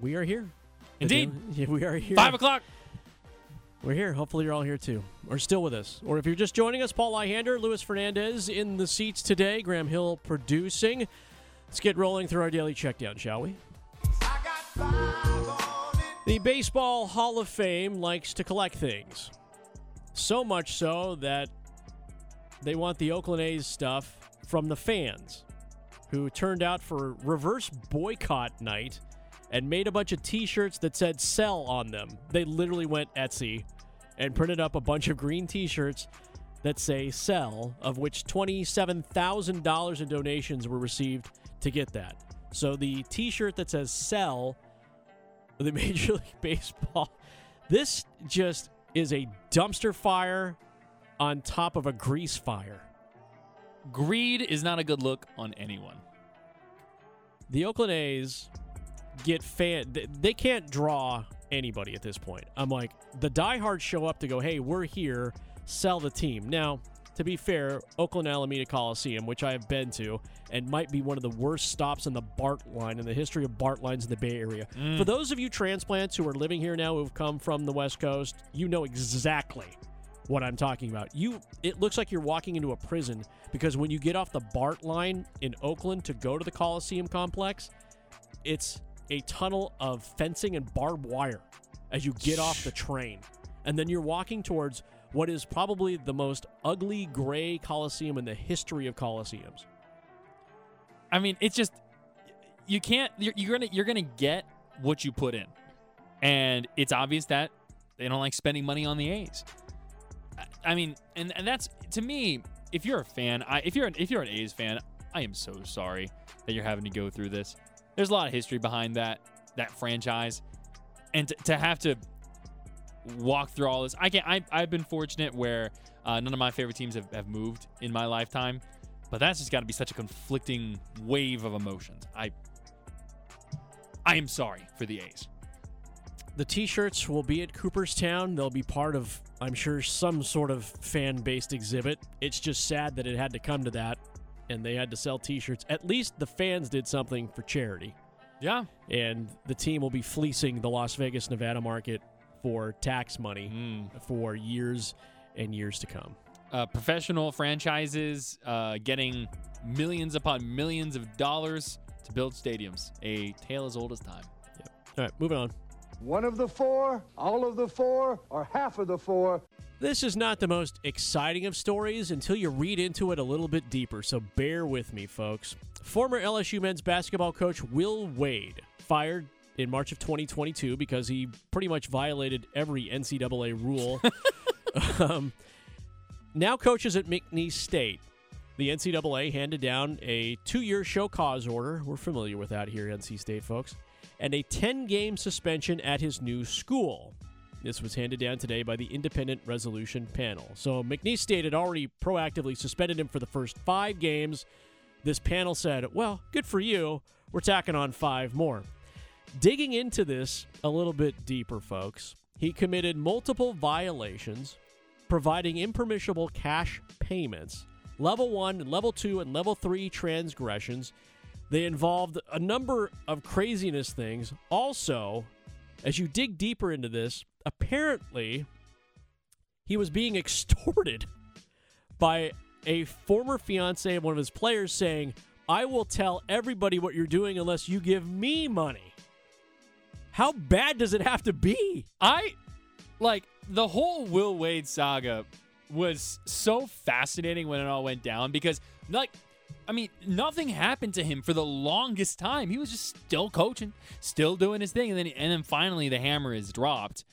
We are here. Indeed. We are here. Five o'clock. We're here. Hopefully, you're all here too, or still with us. Or if you're just joining us, Paul Ihander, Louis Fernandez in the seats today. Graham Hill producing. Let's get rolling through our daily checkdown, shall we? The Baseball Hall of Fame likes to collect things. So much so that they want the Oakland A's stuff from the fans who turned out for reverse boycott night and made a bunch of t-shirts that said sell on them. They literally went Etsy and printed up a bunch of green t-shirts that say sell, of which $27,000 in donations were received to get that. So the t-shirt that says sell the Major League Baseball this just is a dumpster fire on top of a grease fire. Greed is not a good look on anyone. The Oakland A's get fan. They can't draw anybody at this point. I'm like, the diehards show up to go, hey, we're here, sell the team. Now, to be fair, Oakland Alameda Coliseum, which I have been to, and might be one of the worst stops on the BART line in the history of BART lines in the Bay Area. Mm. For those of you transplants who are living here now who've come from the West Coast, you know exactly what I'm talking about. You it looks like you're walking into a prison because when you get off the BART line in Oakland to go to the Coliseum complex, it's a tunnel of fencing and barbed wire as you get off the train. And then you're walking towards what is probably the most ugly gray Coliseum in the history of Coliseums. I mean, it's just you can't. You're, you're gonna you're gonna get what you put in, and it's obvious that they don't like spending money on the A's. I, I mean, and and that's to me. If you're a fan, I, if you're an, if you're an A's fan, I am so sorry that you're having to go through this. There's a lot of history behind that that franchise, and to, to have to walk through all this. I can I I've been fortunate where uh, none of my favorite teams have, have moved in my lifetime, but that's just got to be such a conflicting wave of emotions. I I am sorry for the A's. The t-shirts will be at Cooperstown. They'll be part of, I'm sure, some sort of fan-based exhibit. It's just sad that it had to come to that, and they had to sell t-shirts. At least the fans did something for charity, Yeah, and the team will be fleecing the Las Vegas, Nevada market for tax money for years and years to come. uh, professional franchises uh, getting millions upon millions of dollars to build stadiums. A tale as old as time. All right, moving on. One of the four, all of the four, or half of the four. This is not the most exciting of stories until you read into it a little bit deeper, so bear with me, folks. Former LSU men's basketball coach Will Wade fired in March of 2022 because he pretty much violated every NCAA rule. um, now coaches at McNeese State. The NCAA handed down a two year show cause order. We're familiar with that here at NC State, folks. And a 10 game suspension at his new school. This was handed down today by the Independent Resolution Panel. So McNeese State had already proactively suspended him for the first five games. This panel said, well, good for you. We're tacking on five more. Digging into this a little bit deeper, folks, he committed multiple violations, providing impermissible cash payments, level one, level two, and level three transgressions. They involved a number of craziness things. Also, as you dig deeper into this, apparently he was being extorted by a former fiance of one of his players saying, I will tell everybody what you're doing unless you give me money. How bad does it have to be? I like the whole Will Wade saga was so fascinating when it all went down because like I mean nothing happened to him for the longest time. He was just still coaching, still doing his thing and then and then finally the hammer is dropped.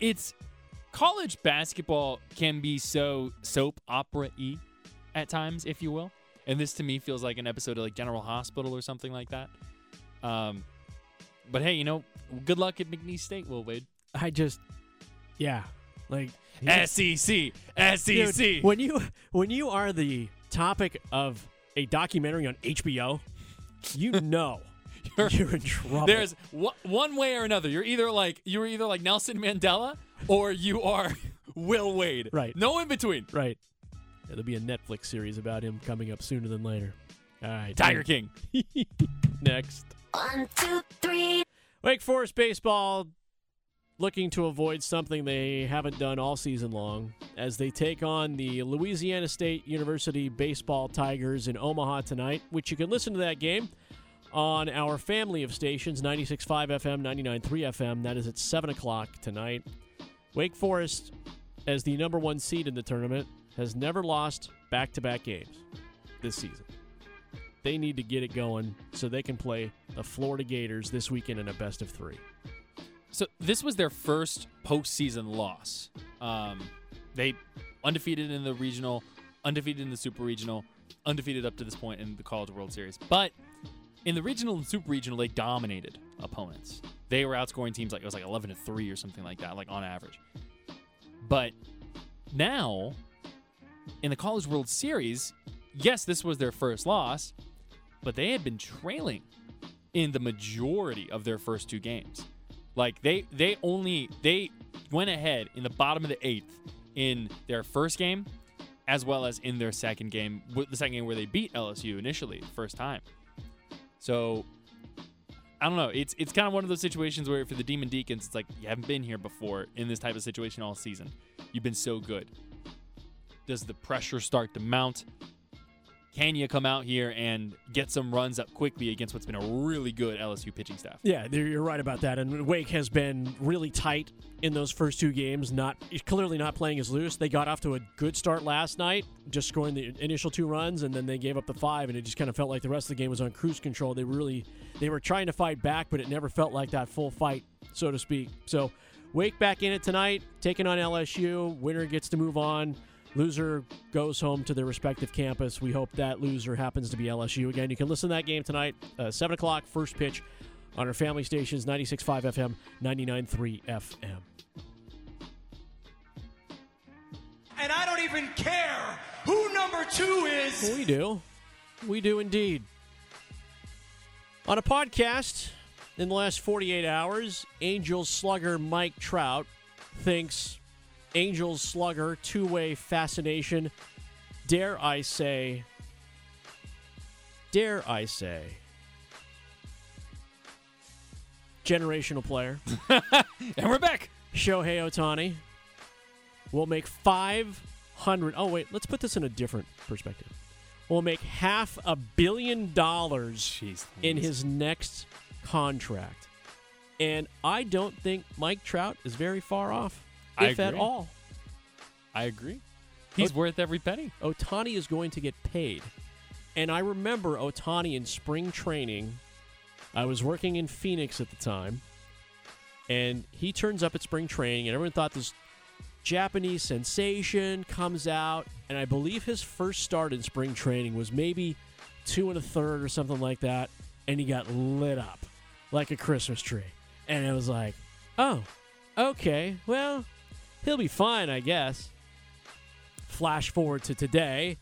It's college basketball can be so soap opera-y at times if you will. And this to me feels like an episode of like General Hospital or something like that. Um but hey, you know, good luck at McNeese State, Will Wade. I just, yeah, like SEC, SEC. Dude, when you when you are the topic of a documentary on HBO, you know you're, in trouble. There's w- one way or another. You're either like you're either like Nelson Mandela or you are Will Wade. Right. No in between. right. There'll be a Netflix series about him coming up sooner than later. All right, Tiger King. Next. One, two, three. Wake Forest baseball looking to avoid something they haven't done all season long as they take on the Louisiana State University baseball Tigers in Omaha tonight, which you can listen to that game on our family of stations 96.5 FM, 99.3 FM. That is at 7 o'clock tonight. Wake Forest, as the number one seed in the tournament, has never lost back to back games this season. They need to get it going so they can play the Florida Gators this weekend in a best of three. So this was their first postseason loss. Um, they undefeated in the regional, undefeated in the super regional, undefeated up to this point in the College World Series. But in the regional and super regional, they dominated opponents. They were outscoring teams like it was like 11 to three or something like that, like on average. But now in the College World Series, yes, this was their first loss, but they had been trailing in the majority of their first two games. Like they they only they went ahead in the bottom of the eighth in their first game, as well as in their second game, the second game where they beat LSU initially, first time. So I don't know. It's it's kind of one of those situations where for the Demon Deacons, it's like you haven't been here before in this type of situation all season. You've been so good. Does the pressure start to mount? Can you come out here and get some runs up quickly against what's been a really good LSU pitching staff? Yeah, you're right about that. And Wake has been really tight in those first two games. Not clearly not playing as loose. They got off to a good start last night, just scoring the initial two runs, and then they gave up the five, and it just kind of felt like the rest of the game was on cruise control. They really they were trying to fight back, but it never felt like that full fight, so to speak. So Wake back in it tonight, taking on LSU. Winner gets to move on. Loser goes home to their respective campus. We hope that loser happens to be LSU. Again, you can listen to that game tonight, uh, 7 o'clock, first pitch on our family stations 96.5 FM, 99.3 FM. And I don't even care who number two is. We do. We do indeed. On a podcast in the last 48 hours, Angels slugger Mike Trout thinks Angels slugger, two way fascination. Dare I say, dare I say, generational player. and we're back. Shohei Ohtani will make 500. Oh, wait, let's put this in a different perspective. Will make half a billion dollars Jeez, in his next contract. And I don't think Mike Trout is very far off if at all. I agree. He's worth every penny. Ohtani is going to get paid. And I remember Ohtani in spring training. I was working in Phoenix at the time. And he turns up at spring training, and everyone thought this Japanese sensation comes out. And I believe his first start in spring training was maybe two and a third or something like that. And he got lit up like a Christmas tree. And it was like, oh, okay, well, he'll be fine, I guess. Flash forward to today,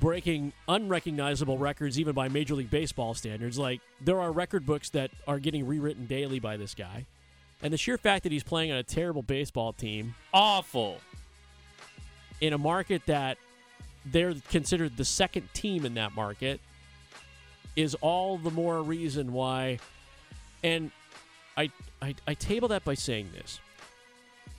breaking unrecognizable records even by Major League Baseball standards. Like, there are record books that are getting rewritten daily by this guy. And the sheer fact that he's playing on a terrible baseball team Awful. in a market that they're considered the second team in that market is all the more reason why. And I, I, I table that by saying this.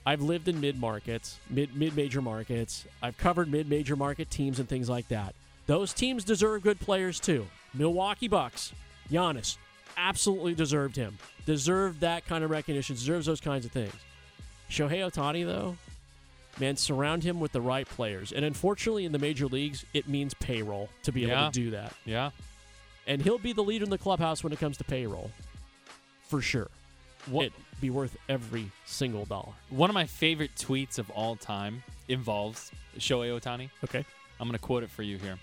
I've lived in mid markets, mid mid major markets. I've covered mid major market teams and things like that. Those teams deserve good players too. Milwaukee Bucks, Giannis, absolutely deserved him. Deserved that kind of recognition. Deserves those kinds of things. Shohei Ohtani though, man, surround him with the right players. And unfortunately, in the major leagues, it means payroll to be able to do that. Yeah. And he'll be the leader in the clubhouse when it comes to payroll, for sure. What- It'd be worth every single dollar. One of my favorite tweets of all time involves Shohei Ohtani. Okay. I'm going to quote it for you here.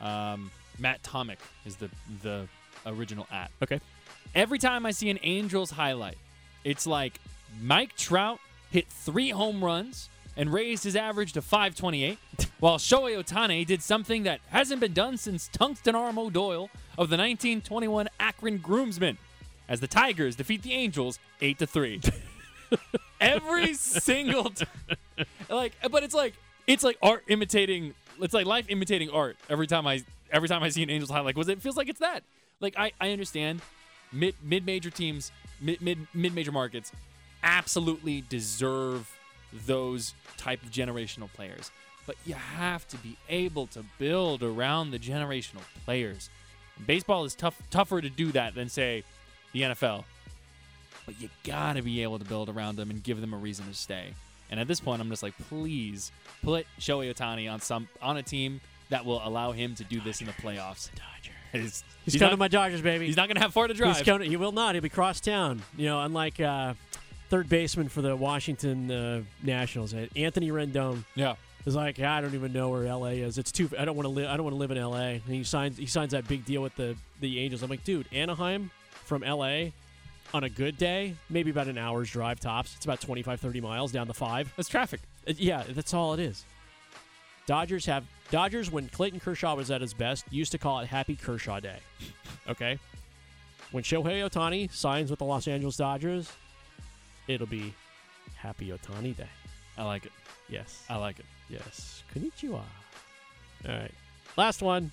Um, Matt Tomic is the the original at. Okay. Every time I see an Angels highlight, it's like Mike Trout hit three home runs and raised his average to 528, while Shohei Ohtani did something that hasn't been done since Tungsten Arm Doyle of the 1921 Akron Groomsmen, as the Tigers defeat the Angels eight to three. Every single, t- like, but it's like it's like art imitating. It's like life imitating art. Every time I every time I see an Angels highlight, was it feels like it's that. Like I I understand mid mid major teams, mid mid mid major markets, absolutely deserve those type of generational players. But you have to be able to build around the generational players. Baseball is tough tougher to do that than say the NFL. But you gotta be able to build around them and give them a reason to stay. And at this point, I'm just like, please put Shohei Ohtani on some on a team that will allow him to do this in the playoffs. He's, He's, he's coming not, to my Dodgers, baby. he's not gonna have far to drive. He's coming, he will not. He'll be cross town. You know, unlike uh, third baseman for the Washington uh, Nationals, uh, Anthony Rendon. yeah. is like, I don't even know where LA is. It's too. I don't want to live. I don't want to live in LA. And he signs. He signs that big deal with the the Angels. I'm like, dude, Anaheim from LA on a good day, maybe about an hour's drive tops. It's about 25, 30 miles down the five. That's traffic. Uh, yeah, that's all it is. Dodgers have Dodgers when Clayton Kershaw was at his best used to call it Happy Kershaw Day. Okay, when Shohei Ohtani signs with the Los Angeles Dodgers, it'll be Happy Ohtani Day. I like it. Yes. I like it. Yes. Konnichiwa. All right. Last one.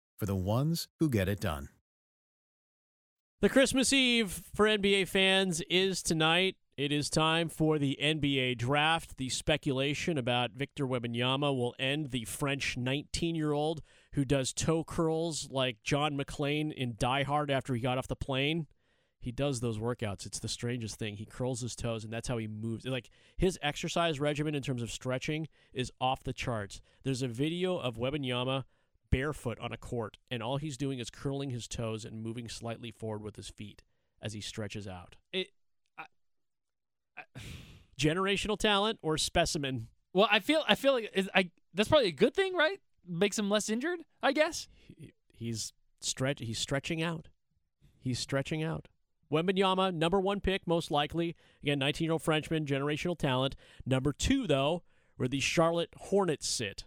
for the ones who get it done. The Christmas Eve for NBA fans is tonight. It is time for the NBA draft. The speculation about Victor Wembanyama will end the French 19-year-old who does toe curls like John McClane in Die Hard after he got off the plane. He does those workouts. It's the strangest thing. He curls his toes and that's how he moves. Like his exercise regimen in terms of stretching is off the charts. There's a video of Wembanyama barefoot on a court, and all he's doing is curling his toes and moving slightly forward with his feet as he stretches out. It. I, I, Generational talent or specimen? well, I feel. I feel like is, I. That's probably a good thing, right? Makes him less injured, I guess. He- He's stretch. He's stretching out. He's stretching out. Wembanyama, number one pick, most likely. Again, 19 year old Frenchman, generational talent. Number two, though, where the Charlotte Hornets sit.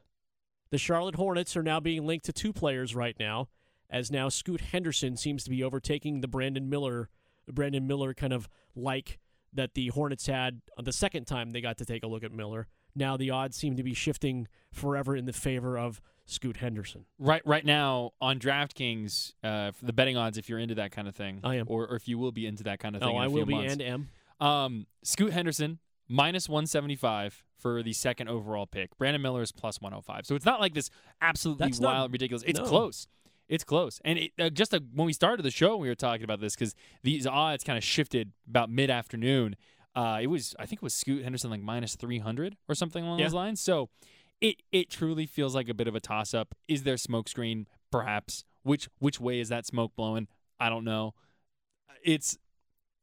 The Charlotte Hornets are now being linked to two players right now, as now Scoot Henderson seems to be overtaking the Brandon Miller, Brandon Miller kind of like that the Hornets had the second time they got to take a look at Miller. Now the odds seem to be shifting forever in the favor of Scoot Henderson. Right, right now on DraftKings, uh, for the betting odds, if you're into that kind of thing, I am. or, or if you will be into that kind of thing. Oh, in a I will be months. and am. Um, Scoot Henderson minus 175 for the second overall pick. Brandon Miller is plus 105. So it's not like this absolutely That's not- wild, ridiculous. It's no. close. It's close. And it, uh, just uh when we started the show, we were talking about this because these odds kind of shifted about mid afternoon. Uh, it was, I think it was Scoot Henderson like minus 300 or something along Yeah. those lines. So it it truly feels like a bit of a toss up. Is there smoke screen? Perhaps. Which which way is that smoke blowing? I don't know. It's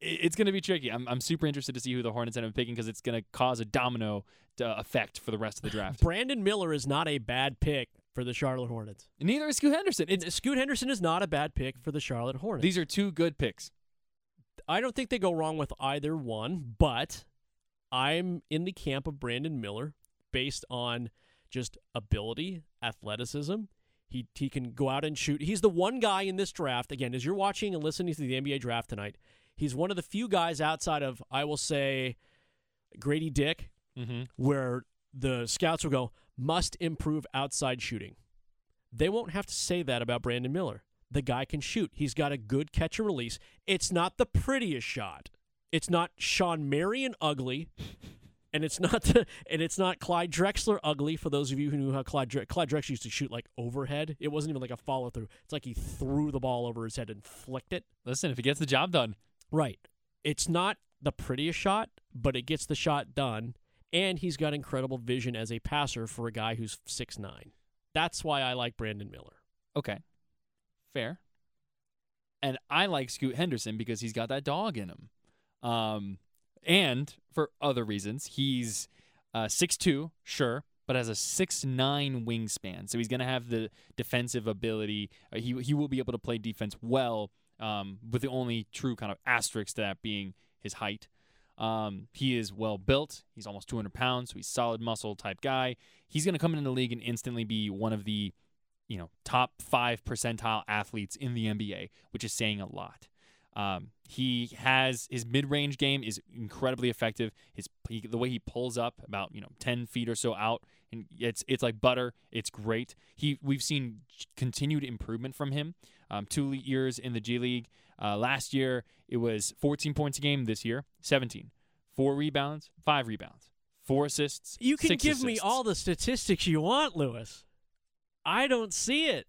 it's going to be tricky. I'm, I'm super interested to see who the Hornets end up picking because it's going to cause a domino uh, effect for the rest of the draft. Brandon Miller is not a bad pick for the Charlotte Hornets. Neither is Scoot Henderson. It's, It's, Scoot Henderson is not a bad pick for the Charlotte Hornets. these are two good picks. I don't think they go wrong with either one, but I'm in the camp of Brandon Miller based on just ability, athleticism. He he can go out and shoot. He's the one guy in this draft. Again, as you're watching and listening to the NBA draft tonight, he's one of the few guys outside of I will say Grady Dick, Mm-hmm. where the scouts will go must improve outside shooting. They won't have to say that about Brandon Miller. The guy can shoot. He's got a good catch and release. It's not the prettiest shot. It's not Shawn Marion ugly. and it's not and it's not Clyde Drexler ugly. For those of you who knew how Clyde Dre- Clyde Drexler used to shoot like overhead, it wasn't even like a follow through. It's like he threw the ball over his head and flicked it. Listen, if he gets the job done, Right. It's not the prettiest shot, but it gets the shot done, and he's got incredible vision as a passer for a guy who's six nine. That's why I like Brandon Miller. okay, fair. And I like Scoot Henderson because he's got that dog in him. Um, and for other reasons, he's uh, 6'2", sure, but has a 6'9 wingspan. So he's going to have the defensive ability. Uh, he, he will be able to play defense well, um, with the only true kind of asterisk to that being his height. Um, he is well built. He's almost 200 pounds, so he's solid muscle type guy. He's going to come into the league and instantly be one of the, you know, top five percentile athletes in the NBA, which is saying a lot. Um, he has his mid-range game is incredibly effective. His he, the way he pulls up about you know 10 feet or so out, and it's it's like butter. It's great. He we've seen continued improvement from him. Um, two years in the G League. Uh, last year it was 14 points a game. This year 17, four rebounds, five rebounds, four assists. You can give me all the statistics you want, Louis. I don't see it.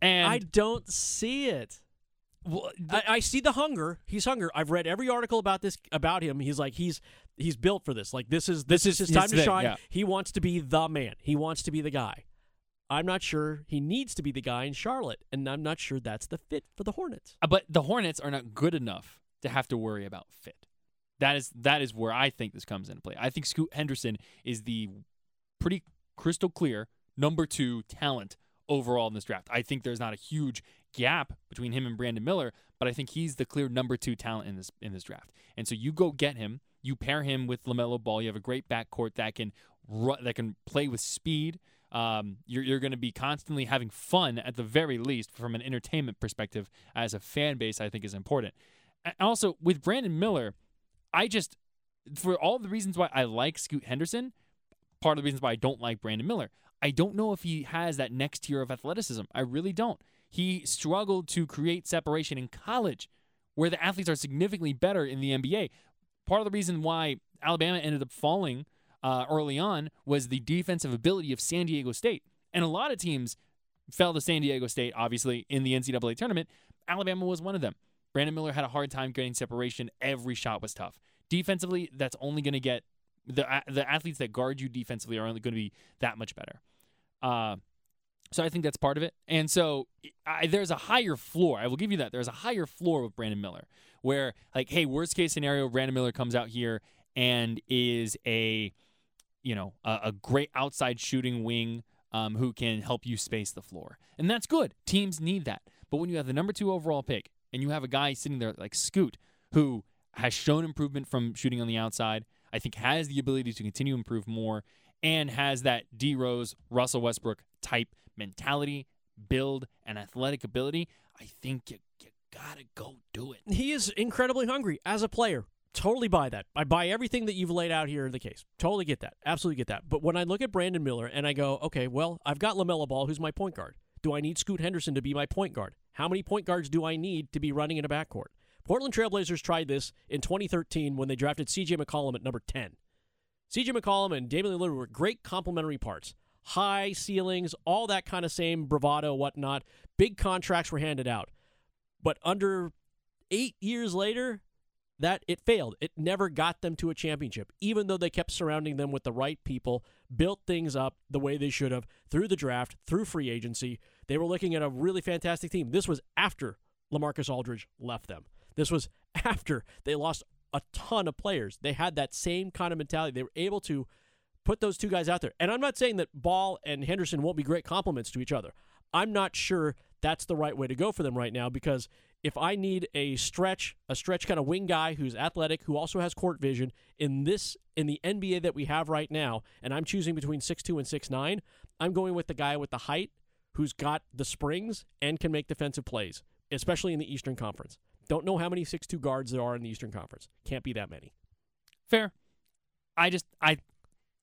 and I don't see it. well, I, I see the hunger. He's hunger. I've read every article about this about him. He's like he's he's built for this. Like this is this, This is is his time to shine. yeah. He wants to be the man. He wants to be the guy. I'm not sure he needs to be the guy in Charlotte, and I'm not sure that's the fit for the Hornets. Uh, but the Hornets are not good enough to have to worry about fit. That is that is where I think this comes into play. I think Scoot Henderson is the pretty crystal clear number two talent overall in this draft. I think there's not a huge gap between him and Brandon Miller, but I think he's the clear number two talent in this in this draft. And so you go get him. You pair him with Lamelo Ball. You have a great backcourt that can that can play with speed. Um, you're you're going to be constantly having fun at the very least from an entertainment perspective as a fan base. I think is important. And also with Brandon Miller, I just for all the reasons why I like Scoot Henderson, part of the reasons why I don't like Brandon Miller. I don't know if he has that next tier of athleticism. I really don't. He struggled to create separation in college, where the athletes are significantly better in the NBA. Part of the reason why Alabama ended up falling uh, early on was the defensive ability of San Diego State. And a lot of teams fell to San Diego State, obviously, in the NCAA tournament. Alabama was one of them. Brandon Miller had a hard time getting separation. Every shot was tough. Defensively, that's only going to get the the athletes that guard you defensively are only going to be that much better. Uh, so I think that's part of it. And so I, there's a higher floor. I will give you that. There's a higher floor with Brandon Miller, where like, hey, worst case scenario, Brandon Miller comes out here and is a, you know, a, a great outside shooting wing um, who can help you space the floor, and that's good. Teams need that. But when you have the number two overall pick and you have a guy sitting there like Scoot, who has shown improvement from shooting on the outside, I think has the ability to continue to improve more, and has that D Rose, Russell Westbrook type mentality, build, and athletic ability, I think you, you gotta go do it. He is incredibly hungry as a player. Totally buy that. I buy everything that you've laid out here in the case. Totally get that. Absolutely get that. But when I look at Brandon Miller and I go, okay, well, I've got LaMelo Ball, who's my point guard. Do I need Scoot Henderson to be my point guard? How many point guards do I need to be running in a backcourt? Portland Trailblazers tried this in 2013 when they drafted CJ McCollum at number 10. CJ McCollum and Damian Lillard were great complementary parts. High ceilings, all that kind of same bravado, whatnot. Big contracts were handed out. But under eight years later, that it failed. It never got them to a championship, even though they kept surrounding them with the right people, built things up the way they should have through the draft, through free agency. They were looking at a really fantastic team. This was after Lamarcus Aldridge left them. This was after they lost a ton of players. They had that same kind of mentality. They were able to put those two guys out there. And I'm not saying that Ball and Henderson won't be great complements to each other. I'm not sure that's the right way to go for them right now because if I need a stretch, a stretch kind of wing guy who's athletic, who also has court vision in this in the NBA that we have right now, and I'm choosing between six two and six nine, I'm going with the guy with the height who's got the springs and can make defensive plays, especially in the Eastern Conference. Don't know how many six two guards there are in the Eastern Conference. Can't be that many. Fair. I just I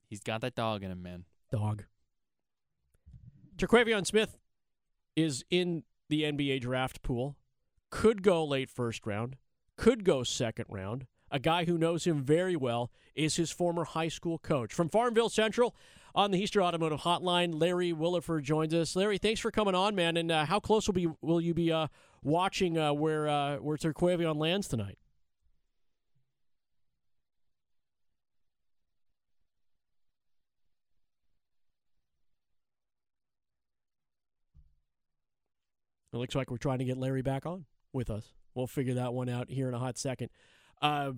he's got that dog in him, man. Dog. Terquavion Smith is in the NBA draft pool. Could go late first round. Could go second round. a guy who knows him very well is his former high school coach. From Farmville Central on the Easter Automotive Hotline, Larry Williford joins us. Larry, thanks for coming on, man. And uh, how close will be will you be uh, watching uh, where uh, where Terquavion lands tonight? It looks like we're trying to get Larry back on with us. We'll figure that one out here in a hot second. Uh,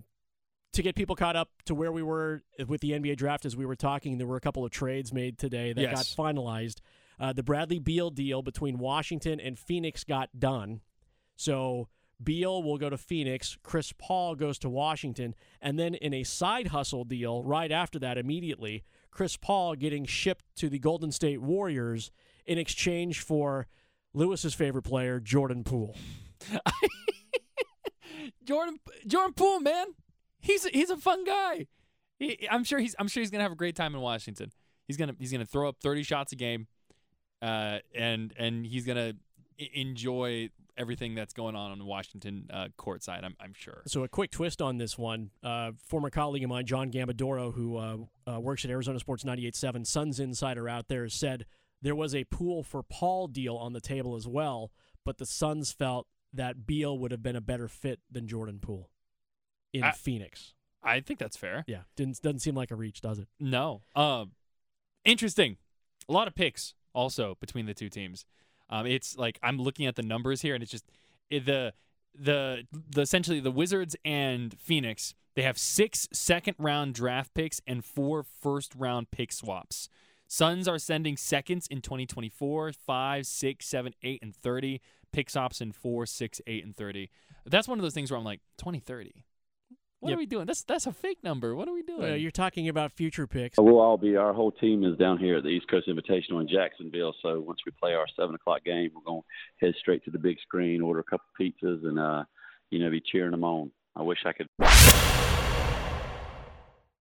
to get people caught up to where we were with the NBA draft as we were talking, there were a couple of trades made today that Yes. got finalized. Uh, the Bradley Beal deal between Washington and Phoenix got done. So Beal will go to Phoenix, Chris Paul goes to Washington, and then in a side hustle deal right after that, immediately, Chris Paul getting shipped to the Golden State Warriors in exchange for Louis's favorite player, Jordan Poole. Jordan Jordan Poole, man, he's a, he's a fun guy. He, I'm sure he's I'm sure he's gonna have a great time in Washington. He's gonna he's gonna throw up 30 shots a game, uh, and and he's gonna enjoy everything that's going on on the Washington uh, court side. I'm I'm sure. So a quick twist on this one. Uh, former colleague of mine, John Gambadoro, who uh, uh, works at Arizona Sports 98.7, Suns insider out there, said there was a Poole for Paul deal on the table as well, but the Suns felt that Beal would have been a better fit than Jordan Poole in I- Phoenix. I think that's fair. Yeah, didn't doesn't seem like a reach, does it? No. Um, interesting. A lot of picks also between the two teams. Um, it's like I'm looking at the numbers here, and it's just it, the the the essentially the Wizards and Phoenix. They have six second round draft picks and four first round pick swaps. Suns are sending seconds in 2024, 5, 6, 7, 8, and 30. Pick swaps in four, six, eight, and 30. That's one of those things where I'm like, 2030. What Yep. are we doing? That's that's a fake number. What are we doing? Uh, you're talking about future picks. We'll all be. Our whole team is down here at the East Coast Invitational in Jacksonville. So once we play our seven o'clock game, we're going to head straight to the big screen, order a couple pizzas, and uh, you know, be cheering them on. I wish I could.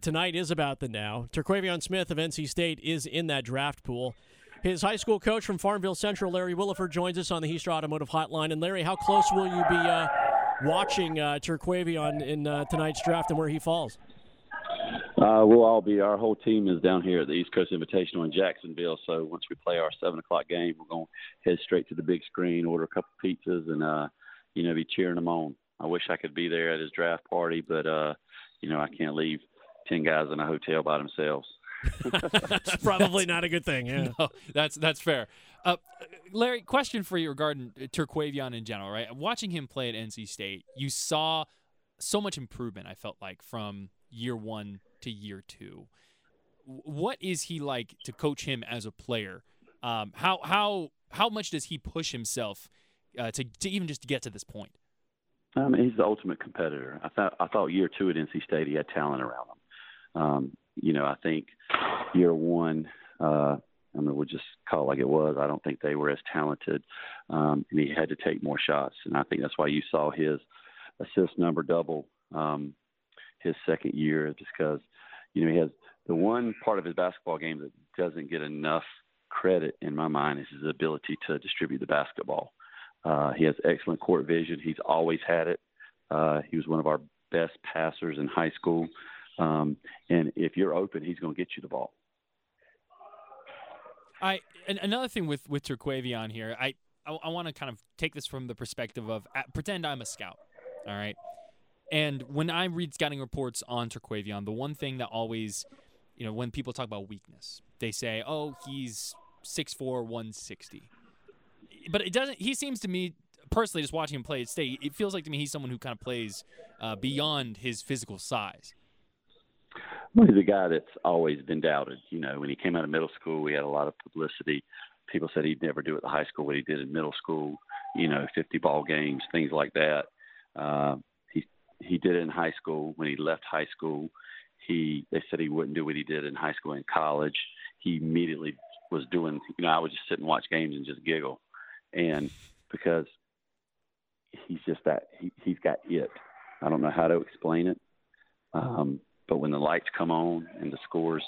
Tonight is about the now. Terquavion Smith of NC State is in that draft pool. His high school coach from Farmville Central, Larry Williford, joins us on the Hiester Automotive Hotline. And Larry, how close will you be uh, watching uh, Terquavion in uh, tonight's draft and where he falls? Uh, we'll all be. Our whole team is down here at the East Coast Invitational in Jacksonville. So once we play our seven o'clock game, we're going to head straight to the big screen, order a couple pizzas, and uh, you know, be cheering them on. I wish I could be there at his draft party, but uh, you know, I can't leave ten guys in a hotel by themselves. that's probably not a good thing. Yeah. No, that's that's fair. Uh, Larry, question for you regarding Terquavion in general, right? Watching him play at NC State, you saw so much improvement. I felt like from year one to year two. What is he like to coach him as a player? Um, how how how much does he push himself uh, to to even just to get to this point? I mean, he's the ultimate competitor. I thought I thought year two at NC State he had talent around him. Um, you know, I think year one, uh, I mean, we'll just call it like it was. I don't think they were as talented, um, and he had to take more shots. And I think that's why you saw his assist number double um, his second year, just because you know he has the one part of his basketball game that doesn't get enough credit in my mind is his ability to distribute the basketball. Uh, he has excellent court vision. He's always had it. Uh, he was one of our best passers in high school. Um, and if you're open, he's going to get you the ball. I another thing with with Terquavion here, I I, I want to kind of take this from the perspective of uh, pretend I'm a scout, all right, And when I read scouting reports on Terquavion, the one thing that always, you know, when people talk about weakness, they say, "Oh, he's 6'4", 160." But it doesn't. He seems to me personally, just watching him play at state, it feels like to me he's someone who kind of plays uh, beyond his physical size. He's a guy that's always been doubted. You know, when he came out of middle school, we had a lot of publicity. People said he'd never do at the high school what he did in middle school. You know, 50 ball games, things like that. Uh, he he did it in high school. When he left high school, he they said he wouldn't do what he did in high school and college. He immediately was doing. You know, I would just sit and watch games and just giggle, and because he's just that he he's got it. I don't know how to explain it. Um, but when the lights come on and the scores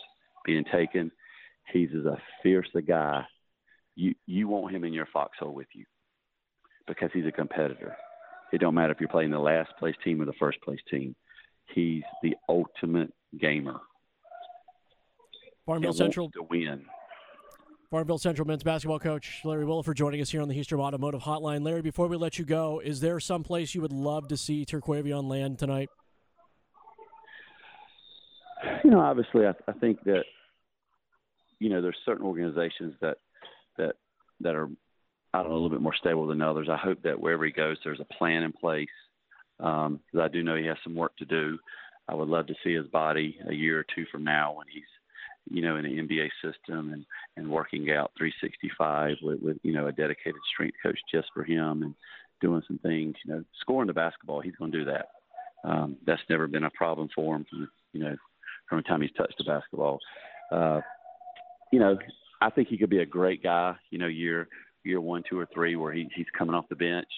being taken, he's as a fierce a guy. You you want him in your foxhole with you because he's a competitor. It don't matter if you're playing the last place team or the first place team. He's the ultimate gamer. Farmville Central to win. Farmville Central men's basketball coach Larry Williford joining us here on the Hiester Automotive Hotline. Larry, before we let you go, is there some place you would love to see Terquavion land tonight? You know, obviously, I, I think that you know there's certain organizations that that that are I don't know a little bit more stable than others. I hope that wherever he goes, there's a plan in place. Um, because I do know he has some work to do. I would love to see his body a year or two from now when he's you know, in the NBA system and and working out 365 with with you know a dedicated strength coach just for him and doing some things. You know, scoring the basketball, he's going to do that. Um, that's never been a problem for him. You know, from the time he's touched the basketball. Uh, you know, I think he could be a great guy. You know, year year one, two, or three, where he he's coming off the bench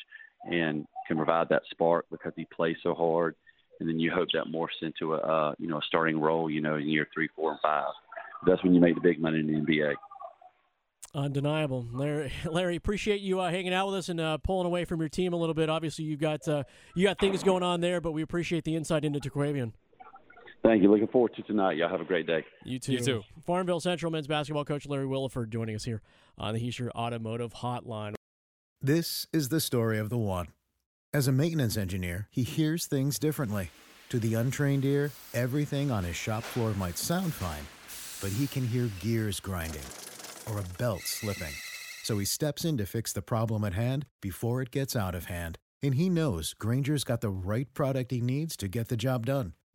and can provide that spark because he plays so hard. And then you hope that morphs into a uh, you know a starting role. You know, in year three, four, and five that's when you make the big money in the NBA. Undeniable, Larry. Larry, appreciate you uh, hanging out with us and uh, pulling away from your team a little bit. Obviously, you've got uh, you got things going on there, but we appreciate the insight into Terquavion. Thank you. Looking forward to tonight. Y'all have a great day. You too. You too. Farmville Central men's basketball coach Larry Williford joining us here on the Hiester Automotive Hotline. This is the story of the one. As a maintenance engineer, he hears things differently. To the untrained ear, everything on his shop floor might sound fine but he can hear gears grinding or a belt slipping. So he steps in to fix the problem at hand before it gets out of hand. And he knows Grainger's got the right product he needs to get the job done,